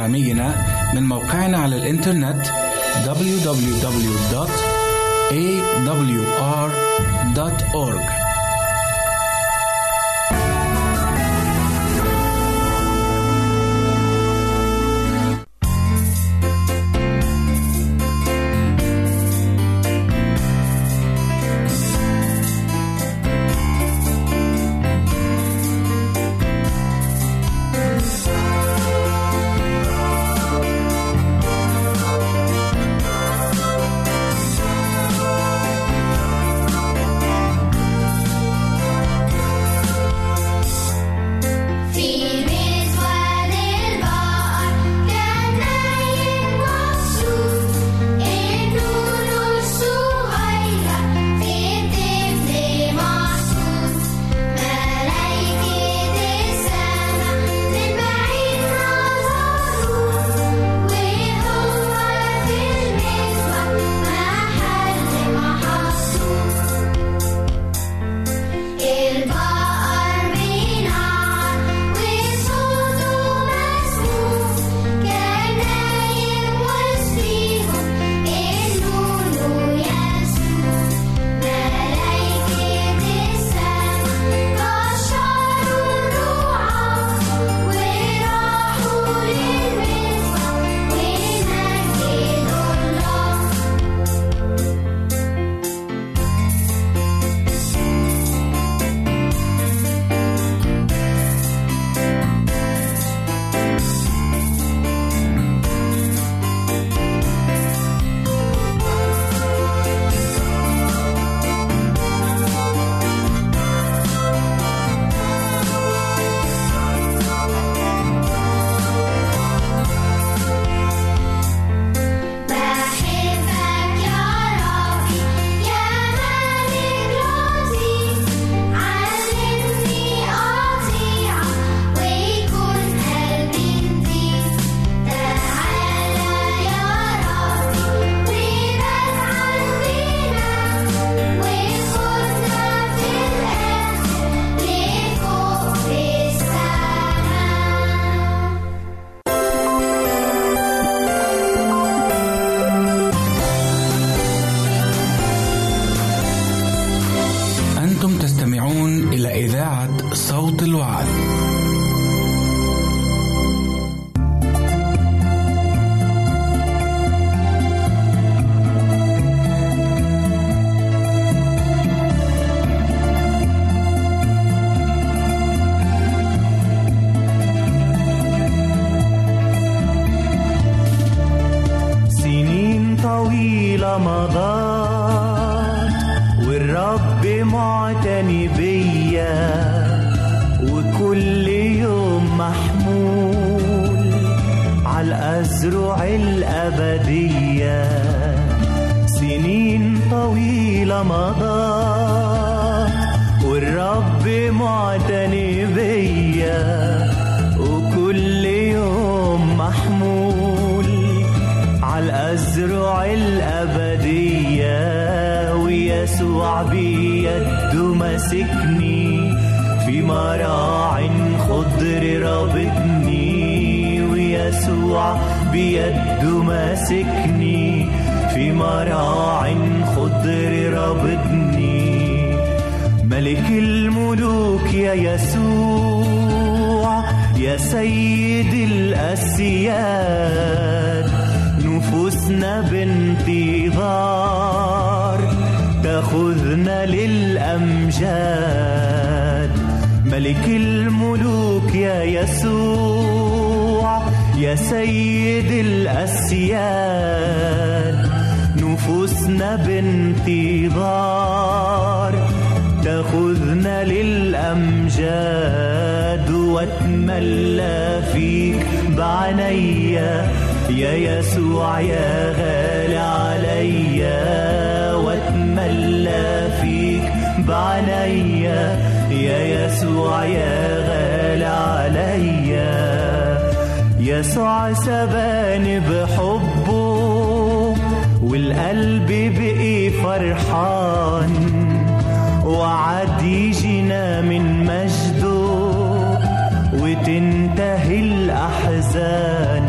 برامجنا من موقعنا على الإنترنت www.awr.org يا غالي عليا يسوع سباني بحبه والقلب بقي فرحان. وعد يجينا من مجده وتنتهي الأحزان.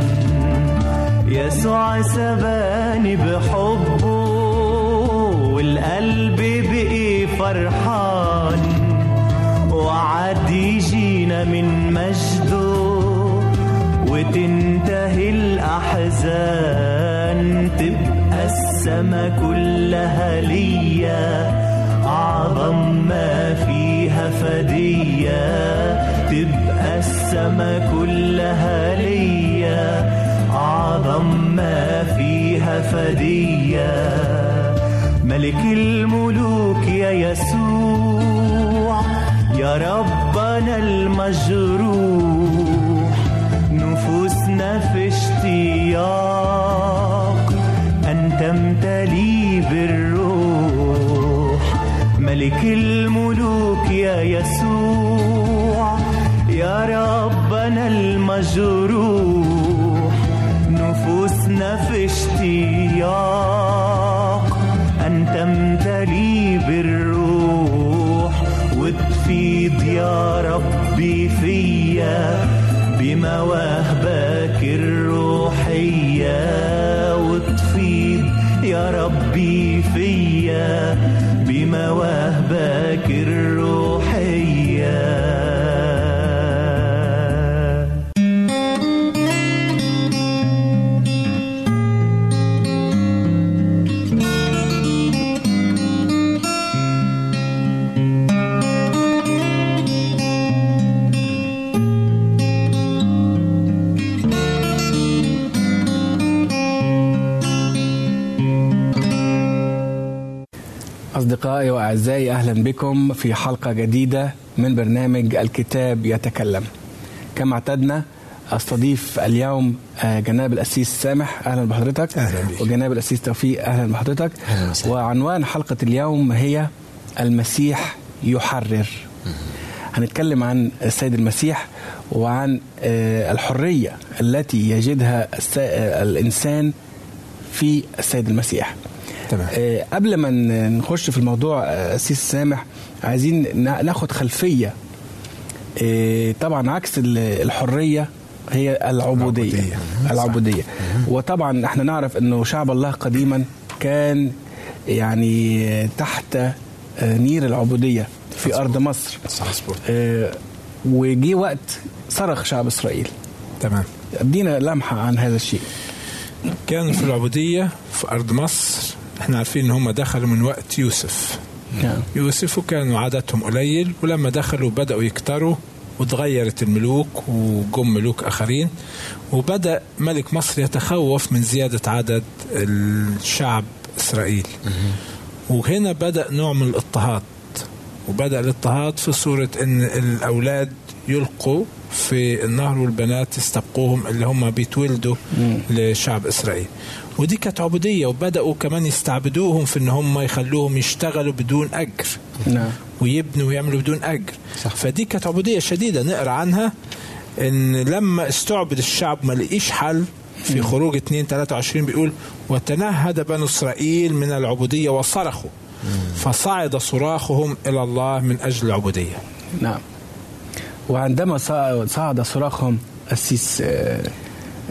يسوع سباني بحبه والقلب بقي فرحان. من مجده وتنتهي الأحزان. تبقى السما كلها ليا أعظم ما فيها فدية تبقى السما كلها ليا أعظم ما فيها فدية ملك الملوك يا يسوع يا ربنا المجروح. نفوسنا في اشتياق أن تمتلي بالروح. ملك الملوك يا يسوع يا ربنا المجروح. نفوسنا في اشتياق بمواهبك وأعزائي أهلا بكم في حلقة جديدة من برنامج الكتاب يتكلم. كما اعتدنا أستضيف اليوم آه، جناب الأسيس سامح. أهلا بحضرتك. أهلا بك. وجناب الأسيس توفيق. أهلا بحضرتك. أهلا وسهلا. وعنوان حلقة اليوم هي المسيح يحرر. هنتكلم عن السيد المسيح وعن آه، الحرية التي يجدها آه، الإنسان في السيد المسيح. تمام. آه، قبل ما نخش في الموضوع آه، أسيس سامح عايزين نا- ناخد خلفية. آه، طبعا عكس ال- الحرية هي العبودية. العبودية. العبودية. وطبعا إحنا نعرف إنه شعب الله قديما كان يعني تحت آه، نير العبودية في أرض مصر. صح آه، وجي وقت صرخ شعب إسرائيل. تمام. أدينا لمحة عن هذا الشيء. كانوا في العبودية في أرض مصر إحنا عارفين إن هم دخلوا من وقت يوسف. نعم. يوسف وكانوا عددهم قليل ولما دخلوا بدأوا يكتروا وتغيرت الملوك وجم ملوك آخرين وبدأ ملك مصر يتخوف من زيادة عدد الشعب إسرائيل. وهنا بدأ نوع من الاضطهاد وبدأ الاضطهاد في صورة أن الأولاد يلقوا في النهر والبنات يستبقوهم اللي هم بيتولدوا لشعب إسرائيل. ودي كانت عبودية وبدأوا كمان يستعبدوهم في أن هم يخلوهم يشتغلوا بدون أجر. نعم. ويبنوا ويعملوا بدون أجر. صح. فدي كانت عبودية شديدة نقرأ عنها إن لما استعبد الشعب ما لقيش حل في خروج 2 23 بيقول وتنهد بنو إسرائيل من العبودية وصرخوا. فصعد صراخهم إلى الله من أجل العبودية. نعم. وعندما صع- صعد صراخهم السيس آه،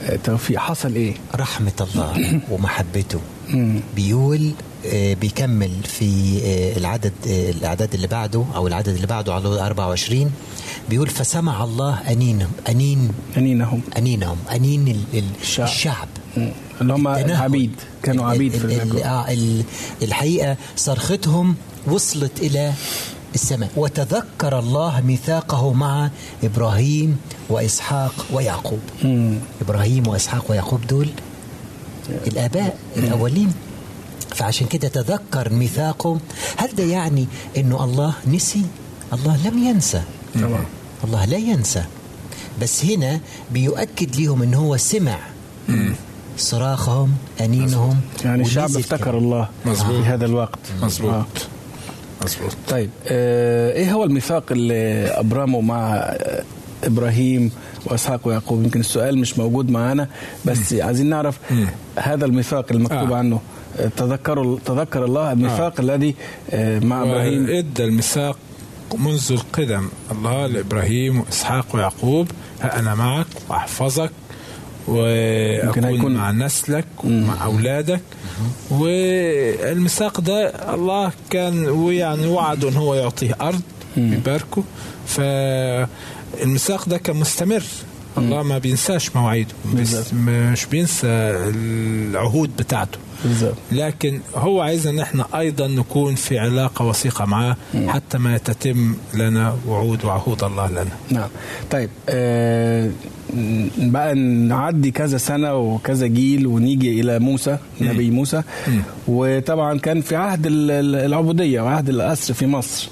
آه، توفيق حصل إيه؟ رحمة الله ومحبته. بيقول آه، بيكمل في العدد الأعداد اللي بعده أو العدد اللي بعده على 24 بيقول فسمع الله أنينهم أنين أنينهم أنينهم أنين ال- ال- الشعب. الشعب. اللي هم. عبيد كانوا عبيد في ال- ال- المجوع ال- الحقيقة صرختهم وصلت إلى السماء وتذكر الله ميثاقه مع إبراهيم وإسحاق ويعقوب. مم. إبراهيم وإسحاق ويعقوب دول الآباء الأولين. فعشان كده تذكر ميثاقه. هل ده يعني إنه الله نسي؟ الله لم ينسى. طبعا. الله لا ينسى. بس هنا بيؤكد لهم إن هو سمع. صراخهم أنينهم يعني الشعب افتكر. الله مظبوط. في هذا الوقت. مظبوط. آه. مظبوط. طيب آه إيه هو الميثاق اللي أبرمه مع آه، إبراهيم وإسحاق ويعقوب؟ يمكن السؤال مش موجود معانا بس عايزين نعرف مم. هذا الميثاق المكتوب آه. عنه. آه، تذكروا تذكر الله الميثاق الذي آه مع إبراهيم. ادى الميثاق منذ القدم. الله لإبراهيم وإسحاق ويعقوب ها أنا معك وأحفظك. واكون هيكون- مع نسلك ومع أولادك. والميثاق ده الله كان ويعني وعده إن هو يعطيه أرض يباركه فالميثاق ده كان مستمر. الله ما بينساش مواعيده مش بينسى العهود بتاعته. بالظبط. لكن هو عايزنا إن إحنا أيضا نكون في علاقة وثيقة معاه حتى ما تتم لنا وعود وعهود الله لنا. نعم. طيب آه بقى نعدي كذا سنة وكذا جيل ونيجي إلى موسى نبي موسى. وطبعا كان في عهد ال- ال- العبودية وعهد الأسر في مصر.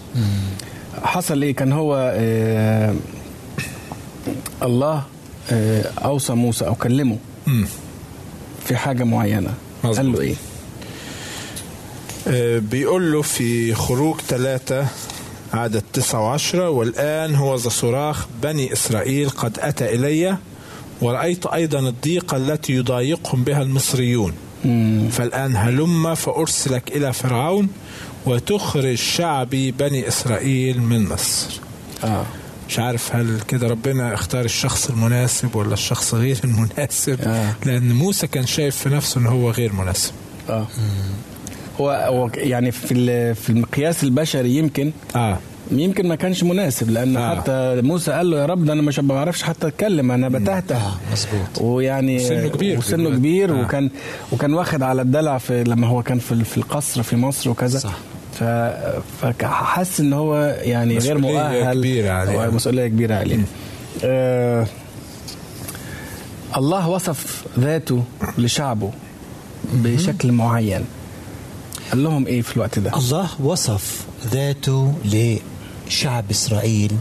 حصل إيه؟ كان هو آه الله آه أوصى موسى أو كلمه. في حاجة معينة مظبوط. قال له إيه آه، بيقول له في خروج ثلاثة عدد تسعة وعشرة والآن هو ذا صراخ بني إسرائيل قد أتى إلي ورأيت أيضا الضيقة التي يضايقهم بها المصريون مم. فالآن هلم فأرسلك إلى فرعون وتخرج شعبي بني إسرائيل من مصر آه مش عارف هل كده ربنا اختار الشخص المناسب ولا الشخص غير المناسب آه. لأن موسى كان شايف في نفسه أن هو غير مناسب آه هو هو يعني في في المقياس البشري يمكن آه يمكن ما كانش مناسب لأن آه. حتى موسى قال له يا رب ده أنا مش ما بعرفش حتى أتكلم أنا بتهته آه، مظبوط. ويعني وسنه كبير وسنه. كبير آه. وكان وكان واخد على الدلع في لما هو كان في في القصر في مصر وكذا صح. فحس إن هو يعني غير مسؤولية مؤهل كبيرة عليه. مسؤولية كبيرة عليه. آه الله وصف ذاته لشعبه بشكل معين. قال لهم إيه في الوقت ده؟ الله وصف ذاته لشعب إسرائيل.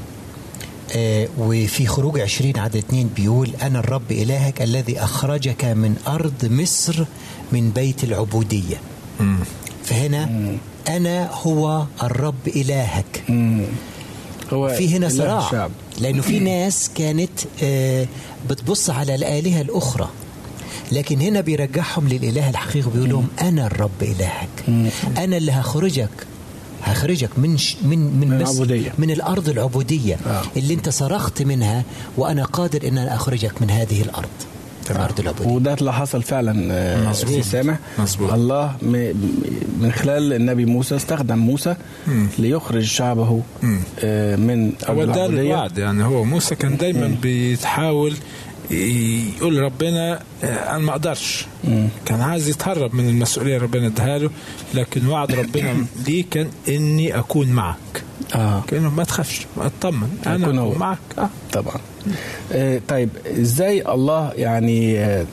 آه، وفي خروج عشرين عدد اتنين بيقول أنا الرب إلهك الذي أخرجك من أرض مصر من بيت العبودية. مم. فهنا أنا هو الرب إلهك مم. هو في هنا صراع الشعب. لأنه في ناس كانت آه، بتبص على الآلهة الأخرى لكن هنا بيرجعهم للإله الحقيقي بيقول لهم أنا الرب إلهك أنا اللي هخرجك هخرجك من ش من من, من العبودية. من الأرض العبودية آه. اللي أنت صرخت منها وأنا قادر إن أخرجك من هذه الأرض تمام. الأرض العبوديه وده اللي حصل فعلا آه، مظبوط. سامح مظبوط. الله من خلال النبي موسى استخدم موسى مم. ليخرج شعبه مم. آه، من هو ده. الوعد يعني هو موسى كان دايما بيتحاول يقول ربنا آه، أنا ما أقدرش كان عايز يتهرب من المسؤولية ربنا اداها له لكن وعد ربنا ليه كان إني أكون معك آه. كأنه ما تخافش اطمن أنا أكون هو. معك آه. طبعا. آه، طيب إزاي الله يعني آه،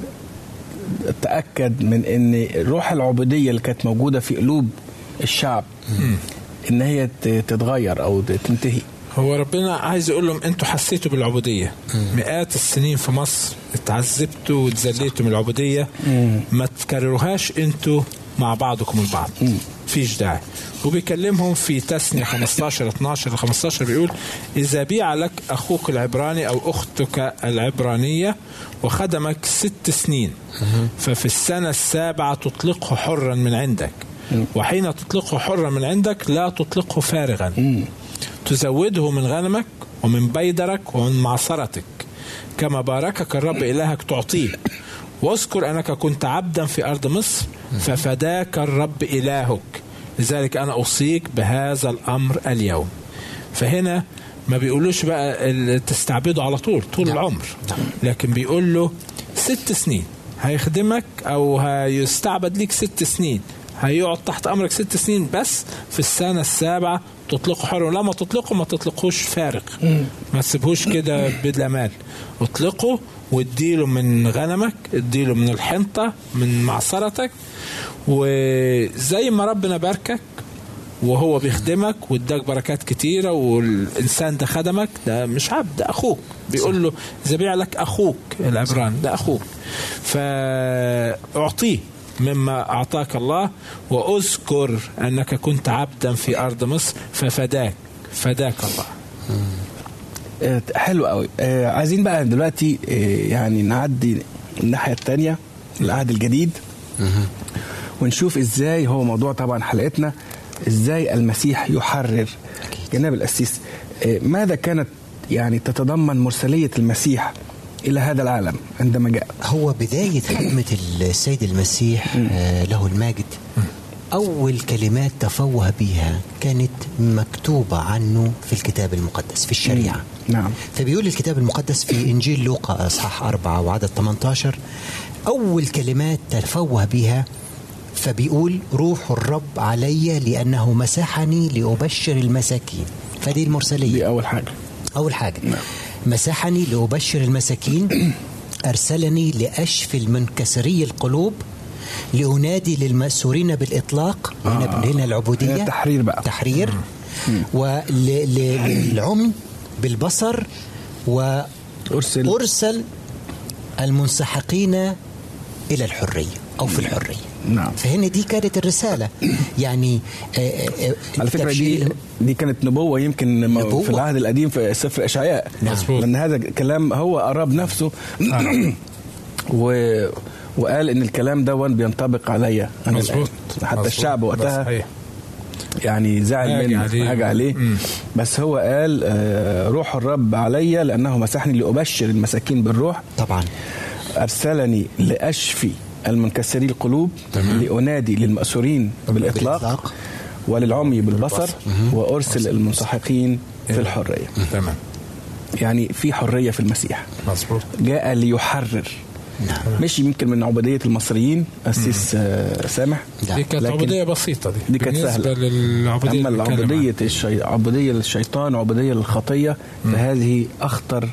تأكد من إن روح العبودية اللي كانت موجودة في قلوب الشعب إن هي تتغير أو تنتهي؟ هو ربنا عايز يقول لهم أنتوا حسيتوا بالعبودية. مئات السنين في مصر اتعذبتوا واتذليتوا من العبودية. ما تكرروهاش أنتوا. مع بعضكم البعض. فيش داعي. وبيكلمهم في تسنية 15 12 ل 15 بيقول إذا بيع لك أخوك العبراني أو أختك العبرانية وخدمك ست سنين ففي السنة السابعة تطلقه حرا من عندك وحين تطلقه حرا من عندك لا تطلقه فارغا. تزوده من غنمك ومن بيدرك ومن معصرتك كما باركك الرب إلهك تعطيه. واذكر أنك كنت عبدا في أرض مصر ففداك الرب إلهك. لذلك أنا أوصيك بهذا الأمر اليوم. فهنا ما بيقولوش بقى تستعبده على طول طول العمر. لكن بيقول له ست سنين. هيخدمك أو هيستعبد ليك ست سنين. هيقعد تحت أمرك ست سنين بس في السنة السابعة تطلقه حر ولما تطلقه ما تطلقوش فارغ. ما تسيبهوش كده بلا مال اطلقه واديله من غنمك اديله من الحنطة من معصرتك وزي ما ربنا باركك وهو بيخدمك واداك بركات كتيرة والإنسان ده خدمك ده مش عبد ده أخوك. بيقول له ذبيع لك أخوك العبران ده أخوك. فأعطيه. مما أعطاك الله وأذكر أنك كنت عبدا في أرض مصر ففداك فداك الله. آه، حلو قوي آه، عايزين بقى دلوقتي آه، يعني نعدي الناحية التانية العهد الجديد. ونشوف إزاي هو موضوع طبعا حلقتنا إزاي المسيح يحرر جناب القسيس. ماذا كانت يعني تتضمن مرسلية المسيح؟ إلى هذا العالم عندما جاء. هو بداية خدمة السيد المسيح آه، له المجد. أول كلمات تفوه بها كانت مكتوبة عنه في الكتاب المقدس في الشريعة. نعم. فبيقول الكتاب المقدس في إنجيل لوقا أصحاح أربعة وعدد 18 أول كلمات تفوه بها فبيقول روح الرب علي لأنه مسحني لأبشر المساكين. فدي المرسلية. دي أول حاجة. أول حاجة. نعم. مسحني لأبشر المساكين. أرسلني لأشفي المنكسري القلوب. لأنادي للمأسورين بالإطلاق. هنا آه. هنا العبودية. هنا تحرير بقى. تحرير. وللعمي بالبصر. أرسل. وأرسل المنسحقين إلى الحرية أو في الحرية نعم فهنا دي كانت الرسالة يعني آه، آه، آه، على فكرة دي دي كانت نبوة يمكن نبوة. في العهد القديم في سفر إشعياء مظبوط. لأن هذا كلام هو أراب نفسه و وقال إن الكلام ده بينطبق عليا أنا مظبوط. حتى مظبوط. الشعب وقتها صحيح. يعني زعل هاج منه عليه. مم. بس هو قال آه، روح الرب علي لأنه مسحني لأبشر المساكين بالروح طبعا أرسلني لاشفي المنكسري القلوب لأنادي للمأسورين بالإطلاق بالإطلاق. وللعمي بالبصر وأرسل المنسحقين في الحرية. تمام. يعني في حرية في المسيح. مظبوط. جاء ليحرر. نعم. مش يمكن من عبودية المصريين أسيس آه، سامح. دي كانت لكن عبودية بسيطة دي. دي كانت بالنسبة سهلة. للعبودية أما العبوديه الشي... عبودية للشيطان وعبودية للخطيه فهذه أخطر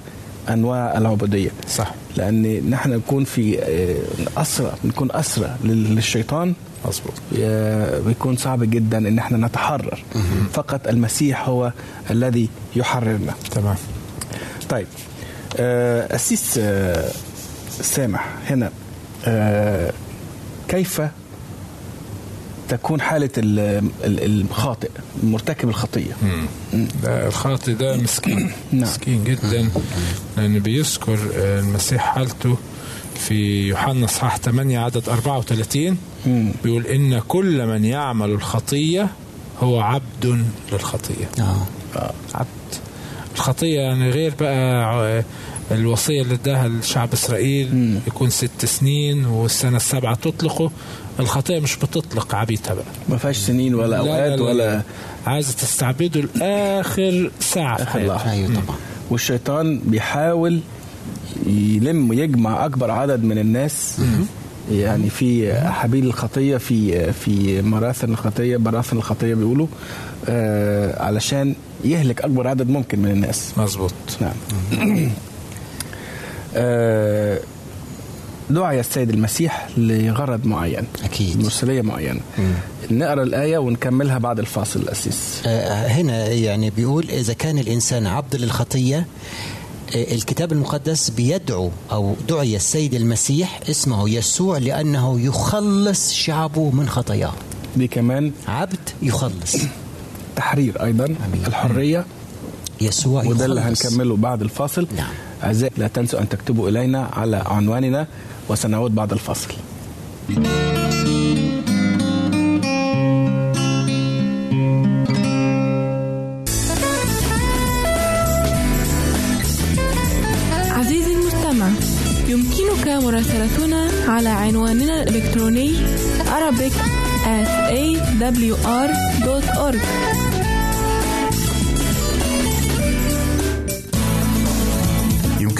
أنواع العبودية. صح. لأن نحن نكون في آه، اسرى نكون اسرى لل- للشيطان. مظبوط. آه، بيكون صعب جدا إن إحنا نتحرر. فقط المسيح هو الذي يحررنا. تمام. طيب آه، أسيس آه، سامح هنا آه، كيف تكون حالة ال- ال- الخاطئ مرتكب الخطية. ده الخاطئ ده مسكين. نعم. مسكين جدا. لأن بيذكر آه، المسيح حالته في يوحنا اصحاح 8 عدد 34 مم. بيقول إن كل من يعمل الخطية هو عبد للخطية. آه. عبد. الخطية يعني غير بقى آه، الوصية اللي اداها لشعب إسرائيل. يكون ست سنين والسنة السابعة تطلقه. الخطية مش بتطلق عبيدها بقى ما فيهاش سنين ولا لا أوقات لا لا ولا لا. عايزة تستعبده لآخر ساعة. في آخر حياتك. أيوه طبعا. والشيطان بيحاول يلم ويجمع أكبر عدد من الناس. يعني في حبيل الخطية في في مراثن الخطية براثن الخطية بيقولوا آه علشان يهلك أكبر عدد ممكن من الناس. مظبوط. نعم. آه، دعي السيد المسيح لغرض معين أكيد. مرسلية معينة نقرأ الآية ونكملها بعد الفاصل الأسيس آه، هنا يعني بيقول إذا كان الإنسان عبد للخطية آه، الكتاب المقدس بيدعو أو دعي السيد المسيح اسمه يسوع لأنه يخلص شعبه من خطاياه دي كمان عبد يخلص تحرير أيضا أمين. الحرية يسوع وده اللي يخلص. هنكمله بعد الفاصل نعم. أعزائي لا تنسوا أن تكتبوا إلينا على عنواننا وسنعود بعد الفاصل عزيزي المستمع يمكنك مراسلتنا على عنواننا الإلكتروني Arabic at awr.org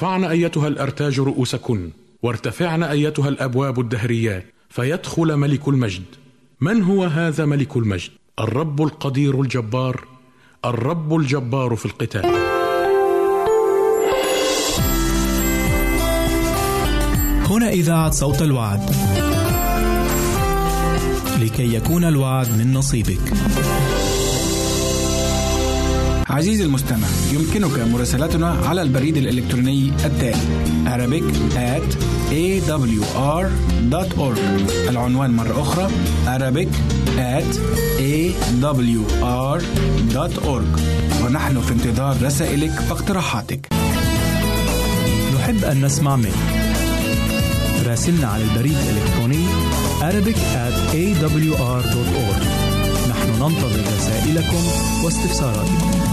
ارفعن أيتها الأرتاج رؤوسكن وارتفعن أيتها الأبواب الدهريات فيدخل ملك المجد. من هو هذا ملك المجد؟ الرب القدير الجبار الرب الجبار في القتال. هنا إذاعة صوت الوعد. لكي يكون الوعد من نصيبك. عزيزي المستمع يمكنك مراسلتنا على البريد الإلكتروني التالي Arabic at awr.org العنوان مرة أخرى Arabic at awr.org ونحن في انتظار رسائلك واقتراحاتك. نحب أن نسمع منك. راسلنا على البريد الإلكتروني Arabic at awr.org نحن ننتظر رسائلكم واستفساراتكم.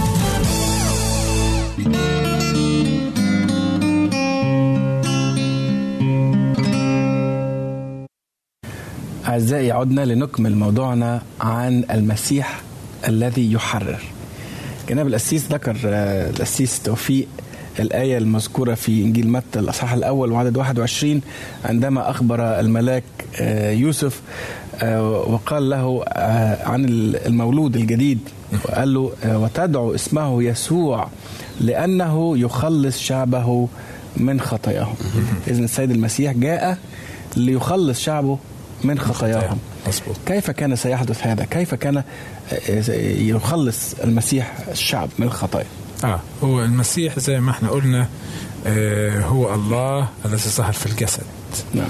أعزائي عدنا لنكمل موضوعنا عن المسيح الذي يحرر. جناب الأسيس ذكر آه، الأسيس توفيق الآية المذكورة في إنجيل متى الأصحاح الأول وعدد 21 عندما أخبر الملاك آه، يوسف آه، وقال له عن المولود الجديد وقال له وتدعو اسمه يسوع. لأنه يخلص شعبه من خطاياهم. إذن السيد المسيح جاء ليخلص شعبه من خطاياهم. كيف كان سيحدث هذا؟ كيف كان آه، يخلص المسيح الشعب من الخطايا آه هو المسيح زي ما إحنا قلنا آه هو الله الذي ظهر في الجسد. نعم.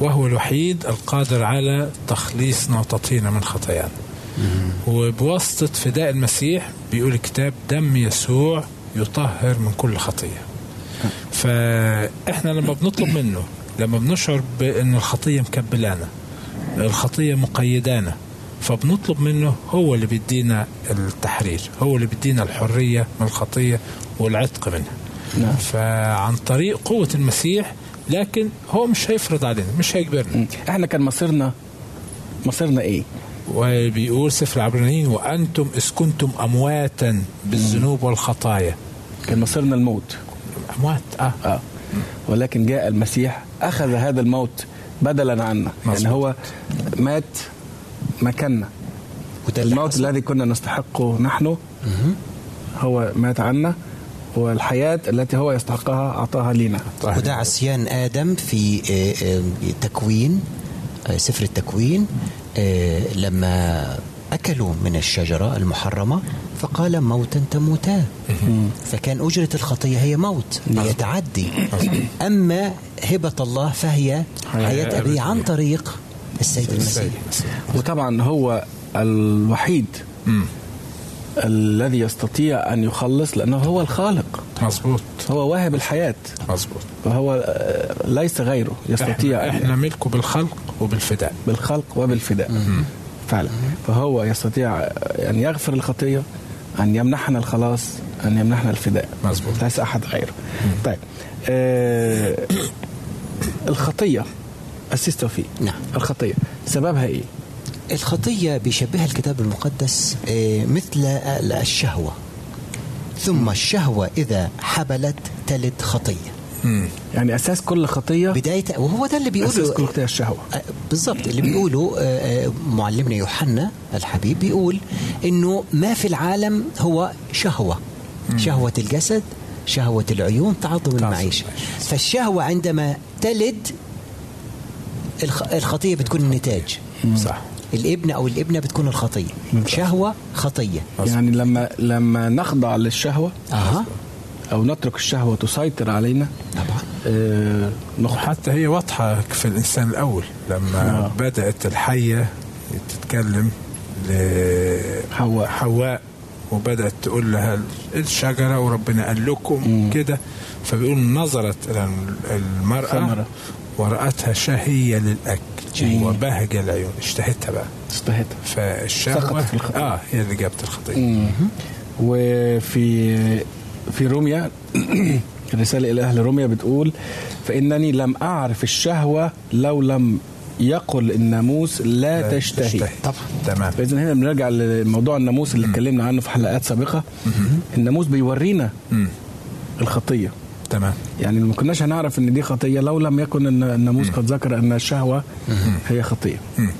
وهو الوحيد القادر على تخليصنا وتطهيرنا من خطايانا. وبواسطة فداء المسيح بيقول الكتاب دم يسوع يطهر من كل خطية فإحنا لما بنطلب منه لما بنشعر بأن الخطية مكبلانا الخطية مقيدانا فبنطلب منه هو اللي بيدينا التحرير هو اللي بيدينا الحرية من الخطية والعتق منها نعم. فعن طريق قوة المسيح لكن هو مش هيفرض علينا مش هيجبرنا. إحنا كان مصيرنا مصيرنا إيه وبيقول سفر العبرانيين وأنتم إذ كنتم أمواتا بالذنوب والخطايا. كان مصيرنا الموت. أموات آه. آه. ولكن جاء المسيح أخذ هذا الموت بدلا عنا. يعني هو مات مكاننا. الموت حصل. الذي كنا نستحقه نحن هو مات عنا والحياة التي هو يستحقها أعطاها لنا وده عصيان آدم في آه، آه، تكوين آه، سفر التكوين. آه، لما أكلوا من الشجرة المحرمة فقال موتا تموتان فكان أجرة الخطية هي موت هي تعدي. أما هبة الله فهي حياة أبي عن طريق السيد المسيح. وطبعا هو الوحيد. الذي يستطيع أن يخلص لأنه هو الخالق. مظبوط. هو واهب الحياة. مظبوط. فهو آه، ليس غيره يستطيع إحنا, إحنا ملكه بالخلق وبالفداء. بالخلق وبالفداء. فعلا. فهو يستطيع أن يغفر الخطية أن يمنحنا الخلاص أن يمنحنا الفداء. مظبوط. ليس أحد غيره. طيب آه الخطية توفيق نعم. الخطية سببها إيه؟ الخطية بيشبهها الكتاب المقدس آه، مثل الشهوة. ثم الشهوة إذا حبلت تلد خطية. مم. يعني أساس كل خطية؟ بداية وهو ده اللي أساس بيقوله كل خطية الشهوة. آه، بالضبط. اللي بيقوله آه، معلمنا يوحنا الحبيب بيقول إنه ما في العالم هو شهوة. شهوة الجسد شهوة العيون تعظم المعيشة. فالشهوة عندما تلد الخ- الخطية بتكون النتاج صح. الابن أو الابنة بتكون الخطية. شهوة خطية. يعني لما لما نخضع للشهوة أها. أو نترك الشهوة تسيطر علينا طبعا. آه وحتى هي واضحة في الإنسان الأول. لما آه. بدأت الحية تتكلم حواء. لحواء وبدأت تقول لها الشجرة وربنا قال لكم كده. فبيقول نظرت المرأة ثمرة. ورأتها شهية للأكل. وبهجة العيون. اشتهتها بقى. استهتها فالشهوة في الخطية. آه هي اللي جابت الخطية مم. وفي في روميا الرسالة إلى أهل روميا بتقول فإنني لم أعرف الشهوة لو لم يقل الناموس لا, لا تشتهي, تشتهي. طبعا تمام. فإذا هنا بنرجع لموضوع الناموس اللي اتكلمنا عنه في حلقات سابقة. الناموس بيورينا مم. تمام. يعني ما كناش هنعرف إن دي خطية لو لم يكن الن- الناموس قد ذكر إن الشهوة هي خطية. مم.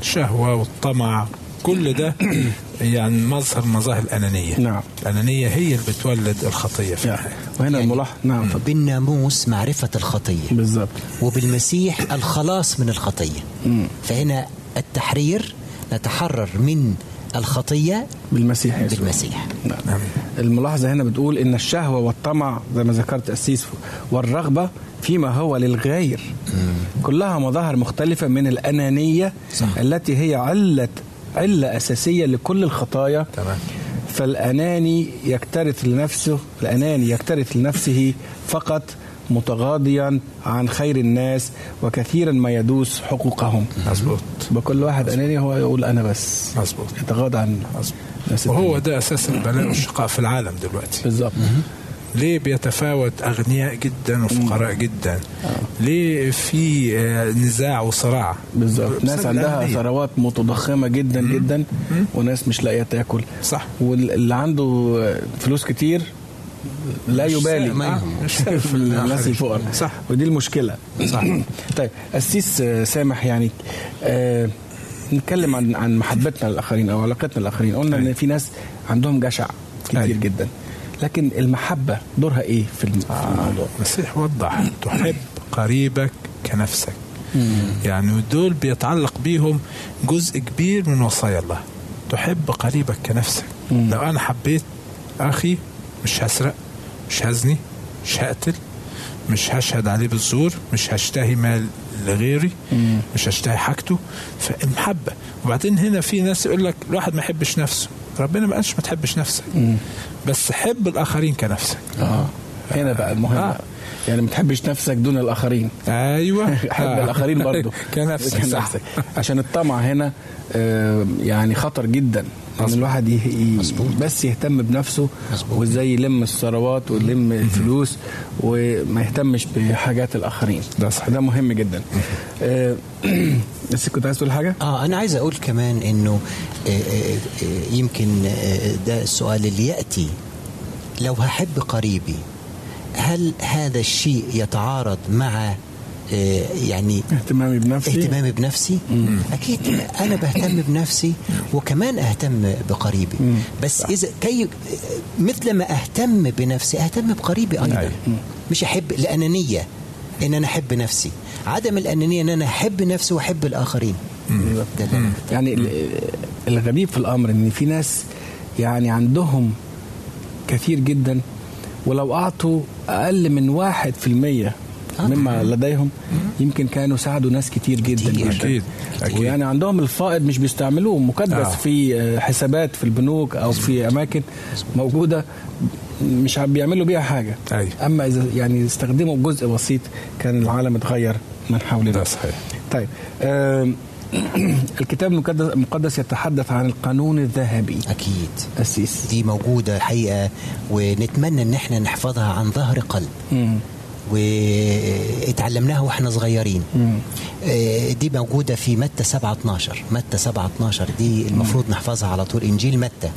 الشهوة والطمع كل ده يعني مظهر مظاهر الأنانية. نعم. الأنانية هي اللي بتولد الخطية في يعني الحياة. وهنا يعني الملاحظ نعم. بالناموس معرفة الخطية. بالظبط. وبالمسيح الخلاص من الخطية. فهنا التحرير نتحرر من الخطية بالمسيح يسوع. بالمسيح. نعم. الملاحظة هنا بتقول إن الشهوة والطمع زي ما ذكرت أسيس والرغبة فيما هو للغير. كلها مظاهر مختلفة من الأنانية صح. التي هي عله علة أساسية لكل الخطايا. تمام. فالأناني يكترث لنفسه الأناني يكترث لنفسه فقط متغاضيا عن خير الناس وكثيرا ما يدوس حقوقهم. مظبوط. بكل واحد أناني هو يقول أنا بس. مظبوط. يتغاضى عن مظبوط. الناس وهو. ده أساس البلاء والشقاء في العالم دلوقتي. بالظبط. ليه بيتفاوت أغنياء جدا وفقراء جدا؟ ليه في آه، نزاع وصراع؟ بالظبط. ناس عندها. ثروات متضخمة جدا جدا وناس مش لاقية تاكل. صح. واللي عنده فلوس كتير لا يبالي. سائل. في الناس. الفقراء. صح. ودي المشكلة. صح. طيب السيس آه، سامح يعني آه نتكلم عن عن محبتنا للآخرين أو علاقتنا للآخرين. قلنا إن في ناس عندهم جشع كتير أيوة. جدا. لكن المحبة دورها إيه في في الموضوع؟ المسيح وضح تحب قريبك كنفسك. يعني دول بيتعلق بيهم جزء كبير من وصايا الله. تحب قريبك كنفسك. لو أنا حبيت أخي مش هسرق مش هزني مش هقتل مش هشهد عليه بالزور مش هشتهي مال لغيري مش هشتهي حاجته. فالمحبة. وبعدين هنا في ناس يقول لك الواحد ما يحبش نفسه. ربنا ما قالش ما تحبش نفسك. بس حب الآخرين كنفسك. آه. هنا بقى المهم آه. يعني ما تحبش نفسك دون الآخرين. أيوه. حب الآخرين برضو. كنفسك صح. كنفسك عشان الطمع هنا آه، يعني خطر جدا. إن الواحد ي- ي- بس يهتم بنفسه وإزاي يلم الثروات ويلم الفلوس وما يهتمش بحاجات الآخرين. ده صحيح. ده مهم جدا. آه، بس كنت عايز تقول حاجة؟ آه أنا عايز أقول كمان إنه آه، يمكن ده السؤال اللي يأتي. لو هحب قريبي هل هذا الشيء يتعارض مع آه، يعني اهتمامي بنفسي؟ اهتمامي بنفسي؟ أكيد أنا بهتم بنفسي وكمان أهتم بقريبي. بس إذا كي مثل ما أهتم بنفسي أهتم بقريبي أيضا. أيوة. مش أحب الأنانية إن أنا أحب نفسي. عدم الأنانية إن أنا أحب نفسي وأحب الآخرين. ده يعني ال- الغريب في الأمر إن في ناس يعني عندهم كثير جدا ولو أعطوا أقل من واحد في المية مما لديهم يمكن كانوا ساعدوا ناس كتير جدا كتير. جدا أكيد. أكيد. ويعني عندهم الفائض مش بيستعملوه مكدس آه. في آه، حسابات في البنوك أو في أماكن موجودة مش عم بيعملوا بيها حاجة أيوة. أما إذا يعني استخدموا جزء بسيط كان العالم اتغير من حولنا ده صحيح. طيب آم، الكتاب المقدس المقدس يتحدث عن القانون الذهبي. أكيد. السيس دي موجودة حقيقة ونتمنى إن إحنا نحفظها عن ظهر قلب. واتعلمناها وإحنا صغيرين. آه، دي موجودة في متى 7 12 متى 7 12 دي المفروض نحفظها على طول. إنجيل متى.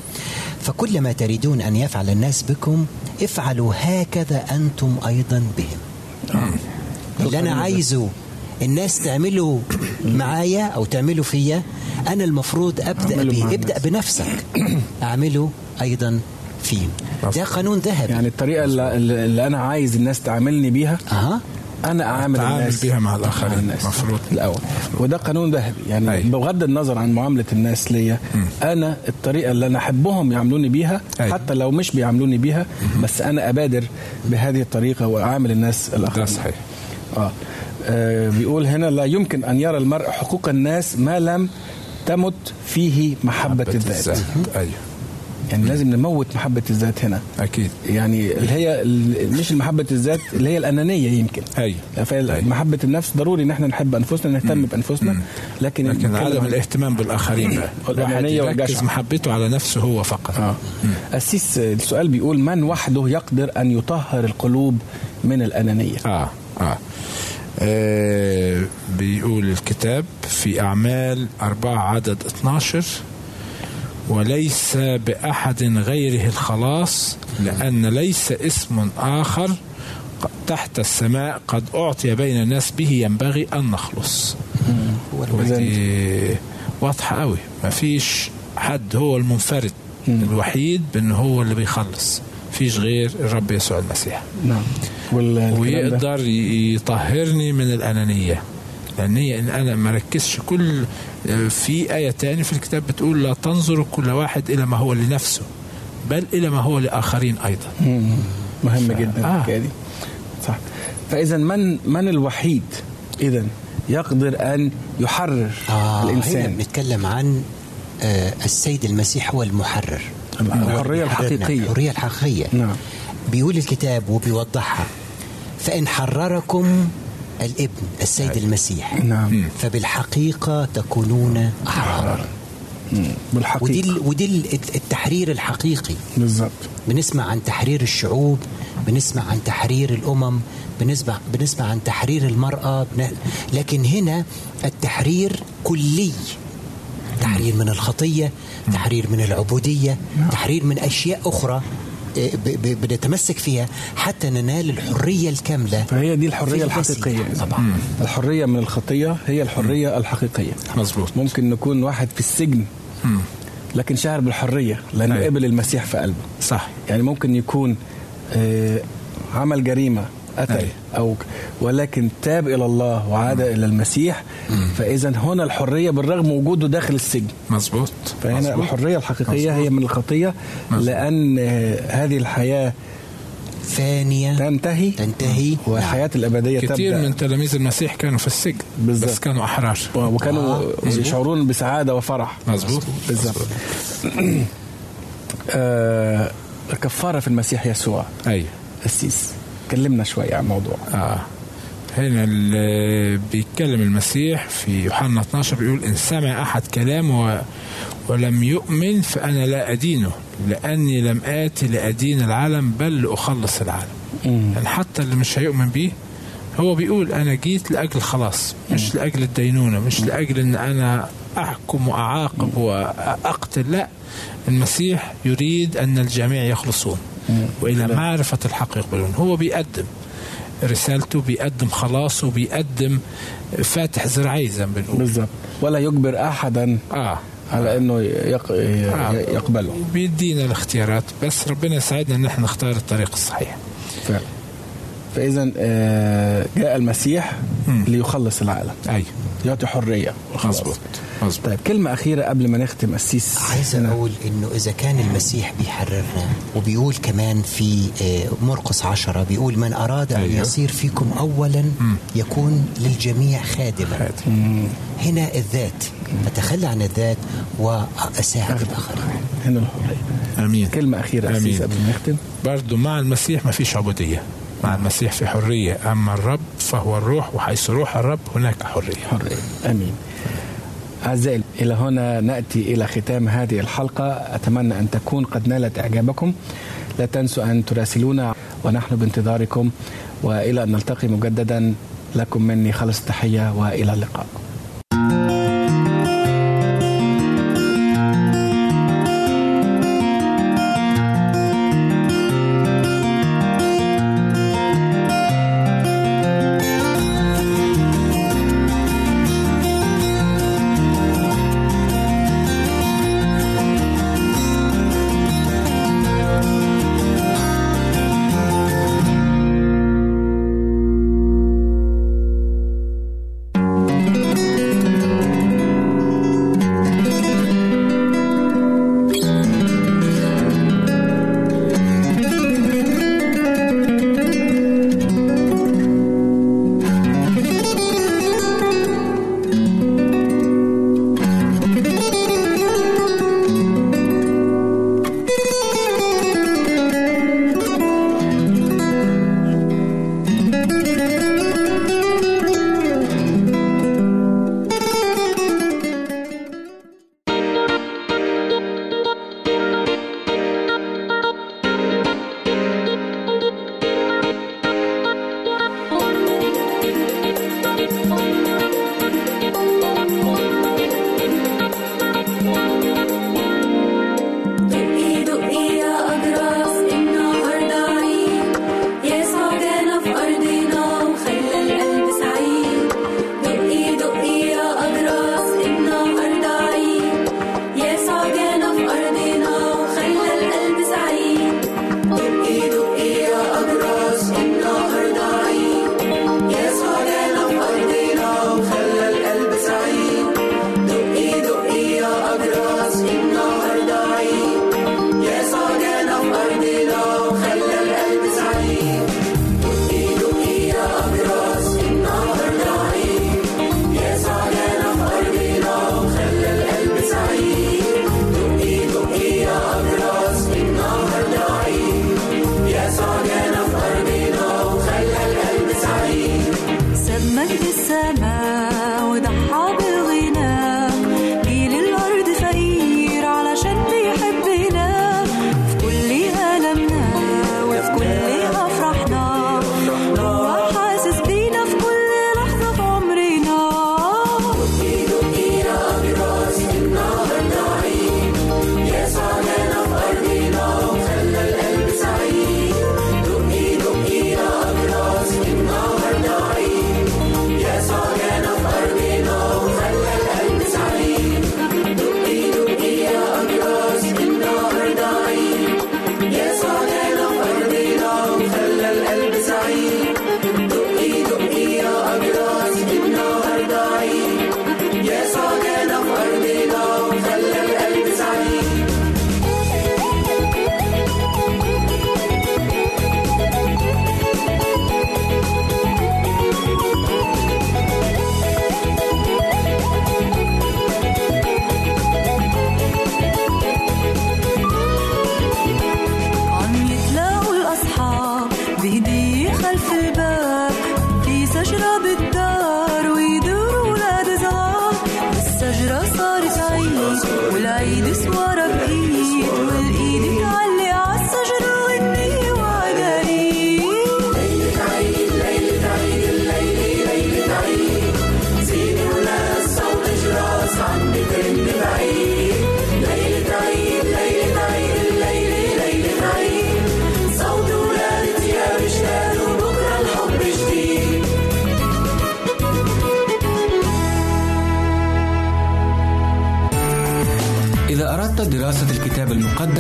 فكل ما تريدون أن يفعل الناس بكم افعلوا هكذا أنتم أيضا بهم. اللي أنا عايزه الناس تعمله معايا أو تعمله فيا أنا المفروض به ابدأ الناس. بنفسك أعمله أيضا فيهم ده قانون ذهبي يعني الطريقة اللي, اللي أنا عايز الناس تعاملني بيها أها أنا أعامل الناس بيها مع الآخرين. الناس مفروض. الأول وده قانون ذهبي يعني أي. بغض النظر عن معاملة الناس ليا أنا الطريقة اللي أنا أحبهم يعاملوني بيها أي. حتى لو مش بيعاملوني بيها بس أنا أبادر بهذه الطريقة وأعامل الناس الآخرين ده صحيح. آه. آه بيقول هنا لا يمكن أن يرى المرء حقوق الناس ما لم تمت فيه محبة, الذات. أيوه. يعني لازم نموت محبة الذات هنا. أكيد. يعني اللي هي مش محبة الذات اللي هي الأنانية يمكن. أيوة. فمحبة النفس ضروري إن إحنا نحب أنفسنا نهتم بأنفسنا. لكن لكن عدم بقى. الواحد والأنانية يركز. محبته على نفسه هو فقط. آه. السيس السؤال بيقول من وحده يقدر أن يطهر القلوب من الأنانية؟ آه. آه. آه بيقول الكتاب في أعمال أربعة عدد 12 وليس بأحد غيره الخلاص لأن ليس اسم آخر تحت السماء قد أعطي بين الناس به ينبغي أن نخلص. واضحة قوي مفيش حد هو المنفرد الوحيد بأنه هو اللي بيخلص. فيش غير الرب يسوع المسيح. نعم. ويقدر يطهرني من الأنانية. الأنانية إن أنا ما ركزش كل في آية تاني في الكتاب بتقول لا تنظر كل واحد إلى ما هو لنفسه بل إلى ما هو لآخرين أيضا. مهم جدا آه. دي. صح. فإذا من من الوحيد إذا يقدر أن يحرر آه الإنسان؟ بنتكلم عن آه السيد المسيح هو المحرر. الحرية الحقيقية. الحرية الحقيقية. نعم. بيقول الكتاب وبيوضحها. فإن حرركم الابن السيد المسيح نعم. فبالحقيقة تكونون أحرارا بالحقيقة. ودي ال- ودي ال- التحرير الحقيقي. بالظبط. بنسمع عن تحرير الشعوب بنسمع عن تحرير الأمم بنسمع بنسمع عن تحرير المرأة بن... لكن هنا التحرير كلي. تحرير من الخطية تحرير من العبودية تحرير من أشياء أخرى. بنتمسك فيها حتى ننال الحرية الكاملة. فهي دي الحرية. الحقيقية. طبعا. الحرية من الخطية هي الحرية الحقيقية. مظبوط. ممكن نكون واحد في السجن لكن شاعر بالحرية لأنه أيوة. قبل المسيح في قلبه. صح. يعني ممكن يكون آه، عمل جريمة قتل أيوة. أو ولكن تاب إلى الله وعاد إلى المسيح. فإذا هنا الحرية بالرغم وجوده داخل السجن. مظبوط. فهنا مظبوط. الحرية الحقيقية هي من الخطية مظبوط. لأن هذه الحياة ثانية. تنتهي. تنتهي. والحياة الأبدية كثير تبدأ من تلاميذ المسيح كانوا في السجن بالظبط. بس كانوا أحرار. وكانوا آه، يشعرون بسعادة وفرح. مظبوط. بالظبط آه، الكفارة في المسيح يسوع. أيوه السيس. كلمنا شوية عن الموضوع. آه. هنا اللي بيتكلم المسيح في يوحنا 12 بيقول إن سمع أحد كلامه و- ولم يؤمن فأنا لا أدينه لأني لم آتي لأدين العالم بل لأخلص العالم. يعني حتى اللي مش هيؤمن بيه هو بيقول أنا جيت لأجل خلاص مش لأجل الدينونة مش لأجل إن أنا أحكم وأعاقب وأقتل لا. المسيح يريد أن الجميع يخلصون. وإلى معرفة الحق يقبلون. هو بيقدم رسالته بيقدم خلاصه بيقدم فاتح ذراعيه زي ما بنقول. بالظبط ولا يجبر أحدا آه. على أنه يق... آه. يقبله. بيدينا الاختيارات بس ربنا يساعدنا إن إحنا نختار الطريق الصحيح. فعلا. فإذا آه، جاء المسيح. ليخلص العالم. أيوه يعطي حرية. وخلاص. مظبوط مظبوط. طيب كلمة أخيرة قبل ما نختم السيس عايز أقول إنه إذا كان المسيح بيحررنا وبيقول كمان في آه، مرقس عشرة بيقول من أراد أن أيوه. يصير فيكم اولا يكون للجميع خادما. هنا الذات أتخلى عن الذات وأساعد الآخرين. هنا الحرية. آمين. كلمة أخيرة آمين. أسيس قبل ما نختم. برضو مع المسيح ما فيش عبودية. مع المسيح في حرية. أما الرب فهو الروح وحيث روح الرب هناك حرية. حرية. أمين. أعزائي إلى هنا نأتي إلى ختام هذه الحلقة. أتمنى أن تكون قد نالت إعجابكم. لا تنسوا أن تراسلونا ونحن بانتظاركم. وإلى أن نلتقي مجددا. لكم مني خلص تحية وإلى اللقاء.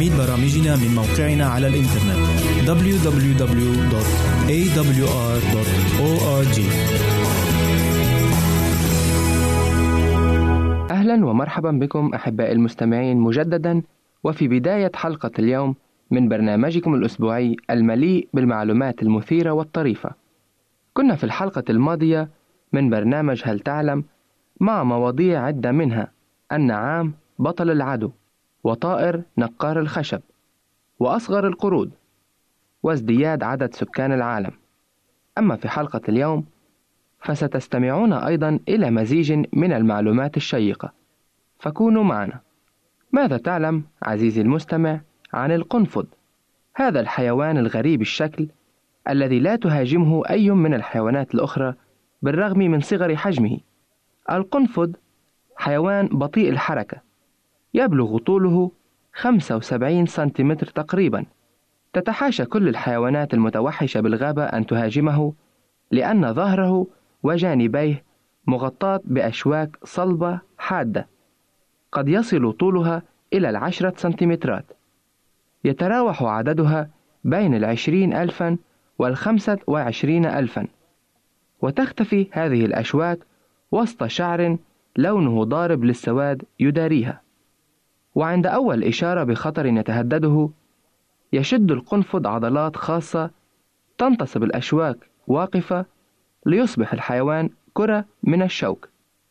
وتحميل برامجنا من موقعنا على الإنترنت. www.awr.org أهلا ومرحبا بكم أحبائي المستمعين مجددا وفي بداية حلقة اليوم من برنامجكم الأسبوعي المليء بالمعلومات المثيرة والطريفة. كنا في الحلقة الماضية من برنامج هل تعلم مع مواضيع عدة منها. النعام بطل العدو. وطائر نقار الخشب وأصغر القرود وازدياد عدد سكان العالم. أما في حلقة اليوم فستستمعون أيضا إلى مزيج من المعلومات الشيقة. فكونوا معنا. ماذا تعلم عزيزي المستمع عن القنفذ هذا الحيوان الغريب الشكل الذي لا تهاجمه أي من الحيوانات الأخرى بالرغم من صغر حجمه؟ القنفذ حيوان بطيء الحركة يبلغ طوله 75 سنتيمتر تقريبا. تتحاشى كل الحيوانات المتوحشة بالغابة أن تهاجمه لأن ظهره وجانبيه مغطاة بأشواك صلبة حادة. قد يصل طولها إلى العشرة سنتيمترات. يتراوح عددها بين العشرين ألفا والخمسة وعشرين ألفا. وتختفي هذه الأشواك وسط شعر لونه ضارب للسواد يداريها. وعند أول إشارة بخطر يتهدده يشد القنفذ عضلات خاصة تنتصب الأشواك واقفة ليصبح الحيوان كرة من الشوك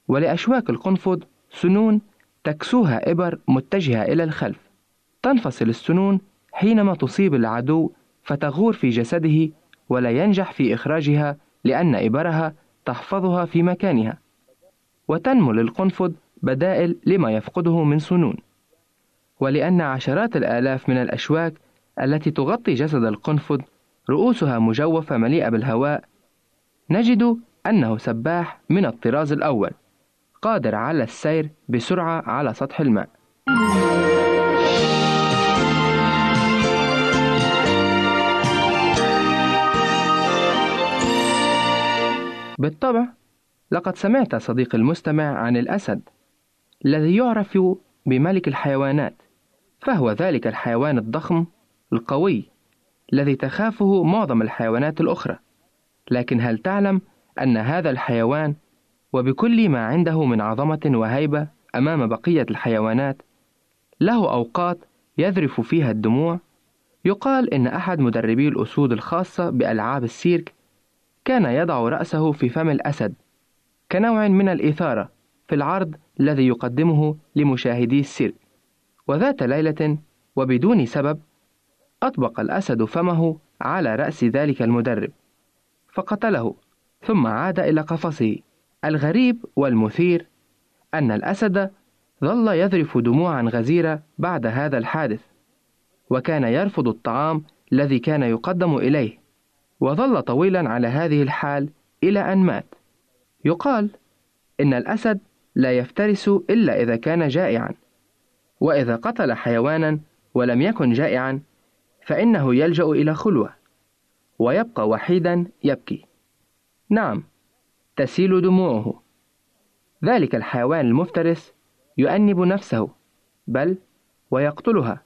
ولأشواك القنفذ سنون تكسوها إبر متجهة إلى الخلف. تنفصل السنون حينما تصيب العدو فتغور في جسده ولا ينجح في إخراجها لأن إبرها تحفظها في مكانها وتنمو للقنفذ بدائل لما يفقده من سنون. ولأن عشرات الآلاف من الأشواك التي تغطي جسد القنفذ رؤوسها مجوفة مليئة بالهواء نجد أنه سباح من الطراز الأول قادر على السير بسرعة على سطح الماء. بالطبع لقد سمعت صديقي المستمع عن الأسد الذي يعرف بملك الحيوانات. فهو ذلك الحيوان الضخم القوي الذي تخافه معظم الحيوانات الأخرى. لكن هل تعلم أن هذا الحيوان وبكل ما عنده من عظمة وهيبة أمام بقية الحيوانات له أوقات يذرف فيها الدموع؟ يقال إن أحد مدربي الأسود الخاصة بألعاب السيرك كان يضع رأسه في فم الأسد كنوع من الإثارة في العرض الذي يقدمه لمشاهدي السيرك. وذات ليلة وبدون سبب أطبق الأسد فمه على رأس ذلك المدرب فقتله ثم عاد إلى قفصه. الغريب والمثير أن الأسد ظل يذرف دموعا غزيرة بعد هذا الحادث وكان يرفض الطعام الذي كان يقدم إليه وظل طويلا على هذه الحال إلى أن مات. يقال إن الأسد لا يفترس إلا إذا كان جائعا. وإذا قتل حيوانا ولم يكن جائعا فإنه يلجأ إلى خلوة ويبقى وحيدا يبكي. نعم تسيل دموعه. ذلك الحيوان المفترس يؤنب نفسه بل ويقتلها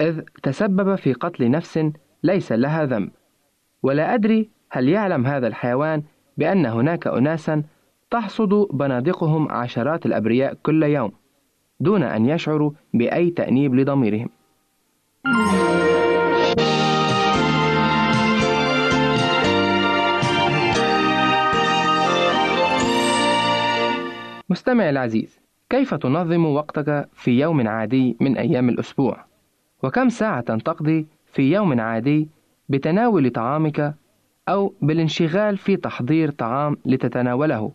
إذ تسبب في قتل نفس ليس لها ذنب. ولا أدري هل يعلم هذا الحيوان بأن هناك أناسا تحصد بنادقهم عشرات الأبرياء كل يوم. دون أن يشعروا بأي تأنيب لضميرهم مستمع العزيز كيف تنظم وقتك في يوم عادي من أيام الأسبوع؟ وكم ساعة تقضي في يوم عادي بتناول طعامك أو بالانشغال في تحضير طعام لتتناوله؟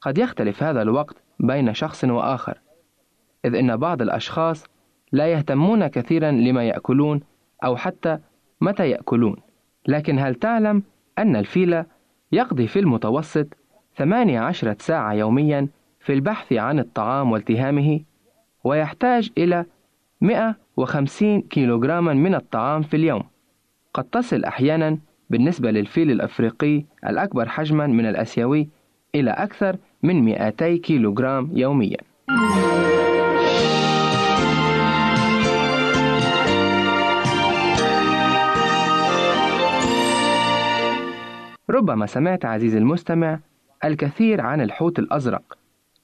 قد يختلف هذا الوقت بين شخص وآخر، إذ إن بعض الأشخاص لا يهتمون كثيرا لما يأكلون أو حتى متى يأكلون، لكن هل تعلم أن الفيل يقضي في المتوسط 18 ساعة يوميا في البحث عن الطعام والتهامه؟ ويحتاج إلى 150 كيلوغراما من الطعام في اليوم. قد تصل أحيانا بالنسبة للفيل الأفريقي الأكبر حجما من الأسيوي إلى أكثر من 200 كيلوغرام يوميا. ربما سمعت عزيزي المستمع الكثير عن الحوت الأزرق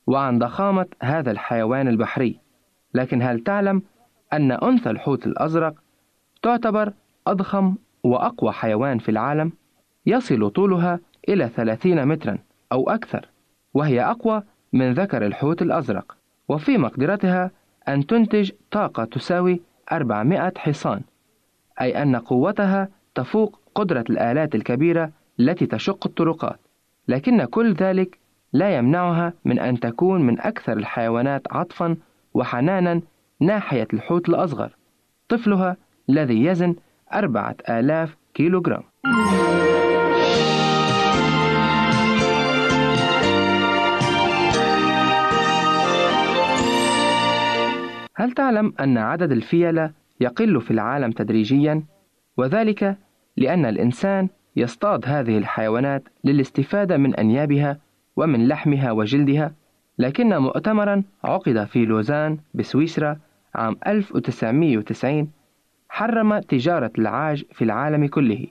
وعن ضخامة هذا الحيوان البحري لكن هل تعلم أن أنثى الحوت الأزرق تعتبر أضخم وأقوى حيوان في العالم؟ يصل طولها إلى 30 مترا أو أكثر وهي أقوى من ذكر الحوت الأزرق وفي مقدرتها أن تنتج طاقة تساوي 400 حصان أي أن قوتها تفوق قدرة الآلات الكبيرة التي تشق الطرقات لكن كل ذلك لا يمنعها من أن تكون من أكثر الحيوانات عطفا وحنانا ناحية الحوت الأصغر طفلها الذي يزن أربعة آلاف كيلوغرام. هل تعلم أن عدد الفيلة يقل في العالم تدريجيا؟ وذلك لأن الإنسان يصطاد هذه الحيوانات للاستفادة من أنيابها ومن لحمها وجلدها لكن مؤتمرا عقد في لوزان بسويسرا عام 1990 حرم تجارة العاج في العالم كله.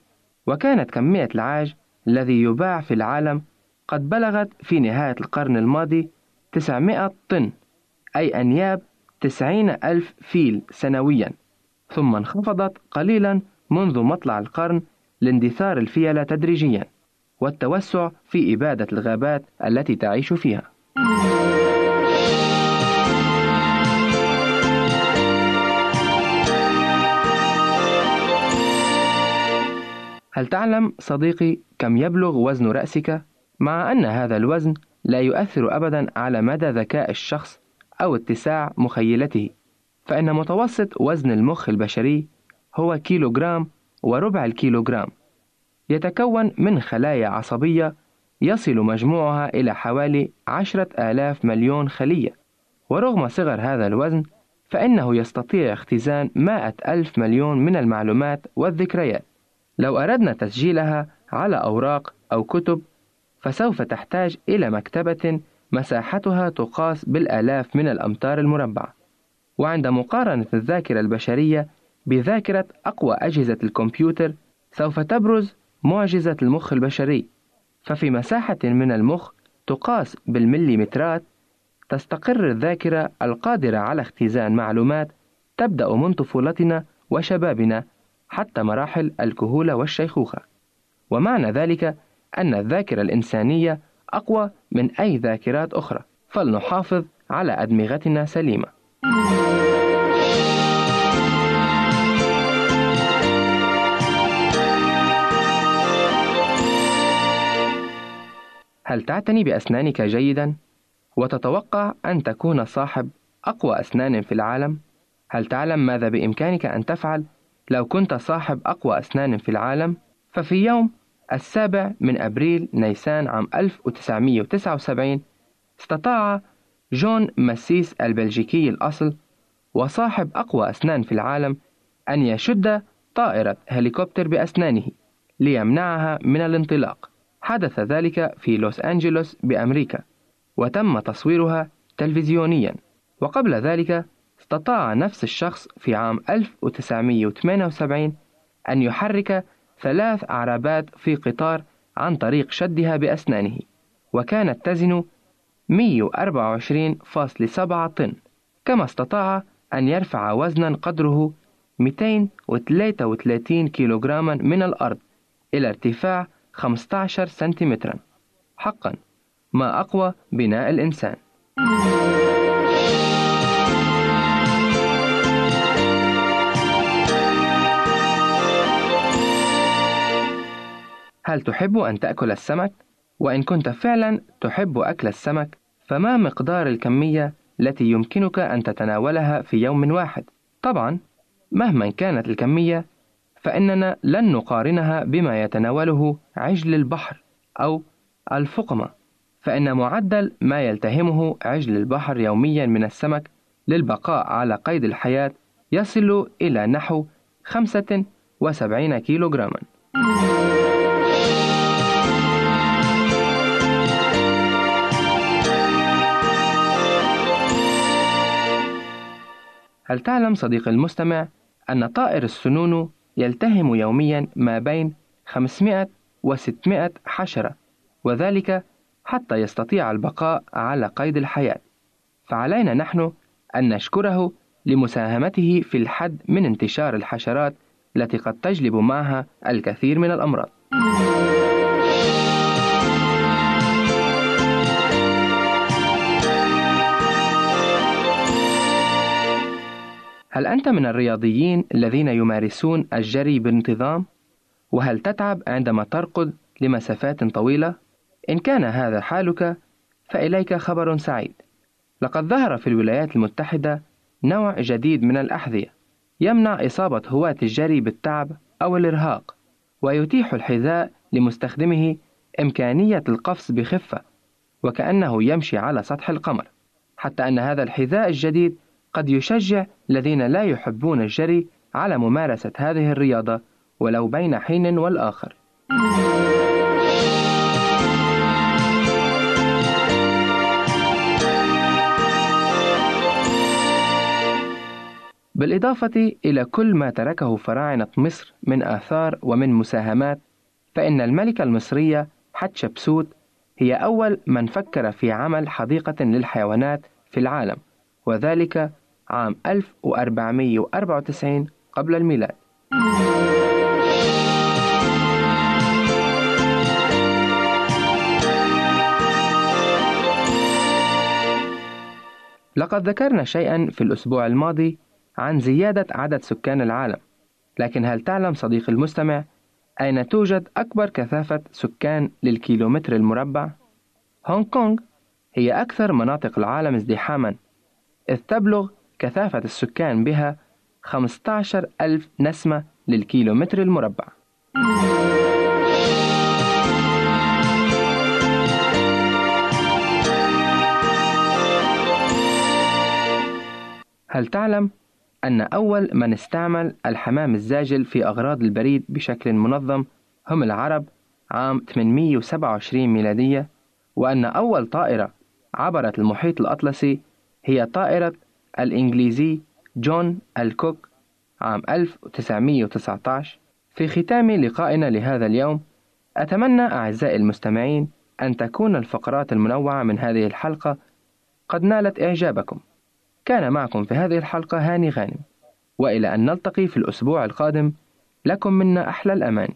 وكانت كمية العاج الذي يباع في العالم قد بلغت في نهاية القرن الماضي 900 طن أي أنياب 90 ألف فيل سنويا. ثم انخفضت قليلا منذ مطلع القرن لاندثار الفيلة تدريجيا والتوسع في إبادة الغابات التي تعيش فيها. هل تعلم صديقي كم يبلغ وزن رأسك؟ مع أن هذا الوزن لا يؤثر أبدا على مدى ذكاء الشخص أو اتساع مخيلته، فإن متوسط وزن المخ البشري هو كيلوغرام وربع الكيلوغرام، يتكون من خلايا عصبية يصل مجموعها إلى حوالي عشرة آلاف مليون خلية. ورغم صغر هذا الوزن فإنه يستطيع اختزان مائة ألف مليون من المعلومات والذكريات. لو أردنا تسجيلها على أوراق أو كتب فسوف تحتاج إلى مكتبة مساحتها تقاس بالآلاف من الأمتار المربعة. وعند مقارنة الذاكرة البشرية بذاكرة أقوى أجهزة الكمبيوتر سوف تبرز معجزة المخ البشري. ففي مساحة من المخ تقاس بالمليمترات تستقر الذاكرة القادرة على اختزان معلومات تبدأ من طفولتنا وشبابنا حتى مراحل الكهولة والشيخوخة. ومعنى ذلك أن الذاكرة الإنسانية أقوى من أي ذاكرات أخرى. فلنحافظ على أدمغتنا سليمة. هل تعتني بأسنانك جيدا؟ وتتوقع أن تكون صاحب أقوى أسنان في العالم؟ هل تعلم ماذا بإمكانك أن تفعل لو كنت صاحب أقوى أسنان في العالم؟ ففي يوم السابع من أبريل نيسان عام 1979 استطاع جون ماسيس البلجيكي الأصل وصاحب أقوى أسنان في العالم أن يشد طائرة هليكوبتر بأسنانه ليمنعها من الانطلاق حدث ذلك في لوس أنجلوس بأمريكا وتم تصويرها تلفزيونيا. وقبل ذلك استطاع نفس الشخص في عام 1978 أن يحرك ثلاث عربات في قطار عن طريق شدها بأسنانه وكانت تزن 124.7 طن كما استطاع أن يرفع وزنا قدره 233 كيلوغراما من الأرض إلى ارتفاع 15 سنتيمترا حقا ما أقوى بناء الإنسان هل تحب أن تأكل السمك؟ وإن كنت فعلا تحب أكل السمك فما مقدار الكمية التي يمكنك أن تتناولها في يوم واحد؟ طبعا مهما كانت الكمية فإننا لن نقارنها بما يتناوله عجل البحر أو الفقمة فإن معدل ما يلتهمه عجل البحر يوميا من السمك للبقاء على قيد الحياة يصل إلى نحو 75 كيلوغراما. هل تعلم صديقي المستمع أن طائر السنونو يلتهم يوميا ما بين 500 و 600 حشرة وذلك حتى يستطيع البقاء على قيد الحياة. فعلينا نحن أن نشكره لمساهمته في الحد من انتشار الحشرات التي قد تجلب معها الكثير من الأمراض. هل أنت من الرياضيين الذين يمارسون الجري بانتظام؟ وهل تتعب عندما تركض لمسافات طويلة؟ إن كان هذا حالك فإليك خبر سعيد. لقد ظهر في الولايات المتحدة نوع جديد من الأحذية يمنع إصابة هواة الجري بالتعب أو الإرهاق، ويتيح الحذاء لمستخدمه إمكانية القفز بخفة، وكأنه يمشي على سطح القمر، حتى أن هذا الحذاء الجديد قد يشجع الذين لا يحبون الجري على ممارسة هذه الرياضة ولو بين حين والآخر. بالإضافة إلى كل ما تركه فراعنة مصر من آثار ومن مساهمات، فإن الملكة المصرية حتشبسوت هي أول من فكر في عمل حديقة للحيوانات في العالم، وذلك عام 1494 قبل الميلاد. لقد ذكرنا شيئا في الأسبوع الماضي عن زيادة عدد سكان العالم، لكن هل تعلم صديقي المستمع أين توجد أكبر كثافة سكان للكيلومتر المربع؟ هونغ كونغ هي أكثر مناطق العالم ازدحاما، إذ تبلغ كثافة السكان بها 15 ألف نسمة للكيلومتر المربع. هل تعلم أن أول من استعمل الحمام الزاجل في أغراض البريد بشكل منظم هم العرب عام 827 ميلادية وأن أول طائرة عبرت المحيط الأطلسي هي طائرة الإنجليزي جون ألكوك عام 1919 في ختام لقائنا لهذا اليوم أتمنى أعزائي المستمعين أن تكون الفقرات المنوعة من هذه الحلقة قد نالت إعجابكم. كان معكم في هذه الحلقة هاني غانم. وإلى أن نلتقي في الأسبوع القادم لكم منا أحلى الأماني